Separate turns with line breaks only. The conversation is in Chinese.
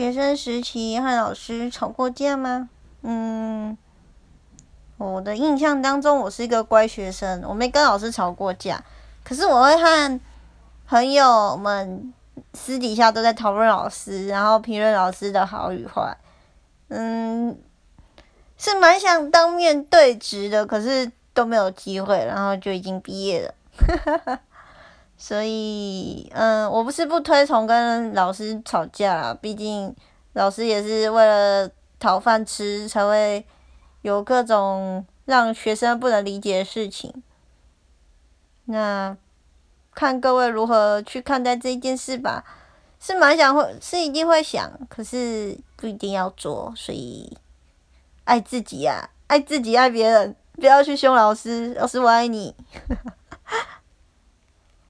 学生时期和老师吵过架吗？嗯，我的印象当中，我是一个乖学生，我没跟老师吵过架。可是我会和朋友们私底下都在讨论老师，然后评论老师的好与坏。嗯，是蛮想当面对质的，可是都没有机会，然后就已经毕业了。所以，嗯，我不是不推崇跟老师吵架，毕竟老师也是为了讨饭吃，才会有各种让学生不能理解的事情。那看各位如何去看待这件事吧，是蛮想会，是一定会想，可是不一定要做，所以爱自己呀，爱自己，爱别人，不要去凶老师，老师我爱你。